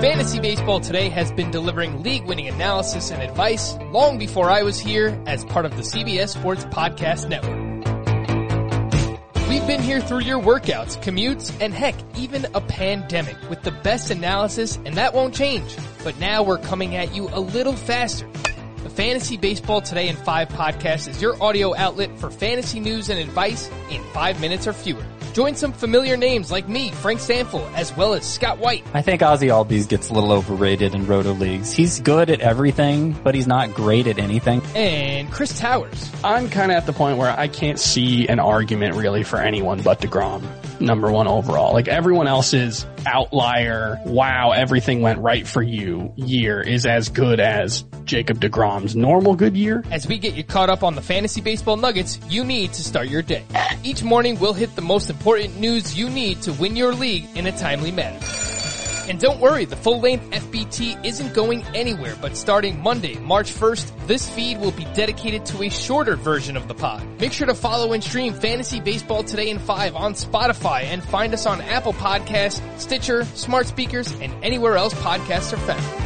Fantasy Baseball Today has been delivering league winning analysis and advice long before I was here as part of the CBS Sports Podcast Network. We've been here through your workouts, commutes, and heck, even a pandemic with the best analysis, and that won't change. But now we're coming at you a little faster. The Fantasy Baseball Today in 5 podcast is your audio outlet for fantasy news and advice in 5 minutes or fewer. Join some familiar names like me, Frank Stampfl, as well as Scott White. I think Ozzy Albies gets a little overrated in roto leagues. He's good at everything, but he's not great at anything. And Chris Towers. I'm kind of at the point where I can't see an argument really for anyone but DeGrom, number one overall. Like everyone else's outlier, wow, everything went right for you year is as good as Jacob DeGrom's normal good year. As we get you caught up on the fantasy baseball nuggets you need to start your day. Each morning we'll hit the most important news you need to win your league in a timely manner. And don't worry, the full length FBT isn't going anywhere, but starting Monday, March 1st, this feed will be dedicated to a shorter version of the pod. Make sure to follow and stream Fantasy Baseball Today in 5 on Spotify and find us on Apple Podcasts, Stitcher, smart speakers, and anywhere else podcasts are found.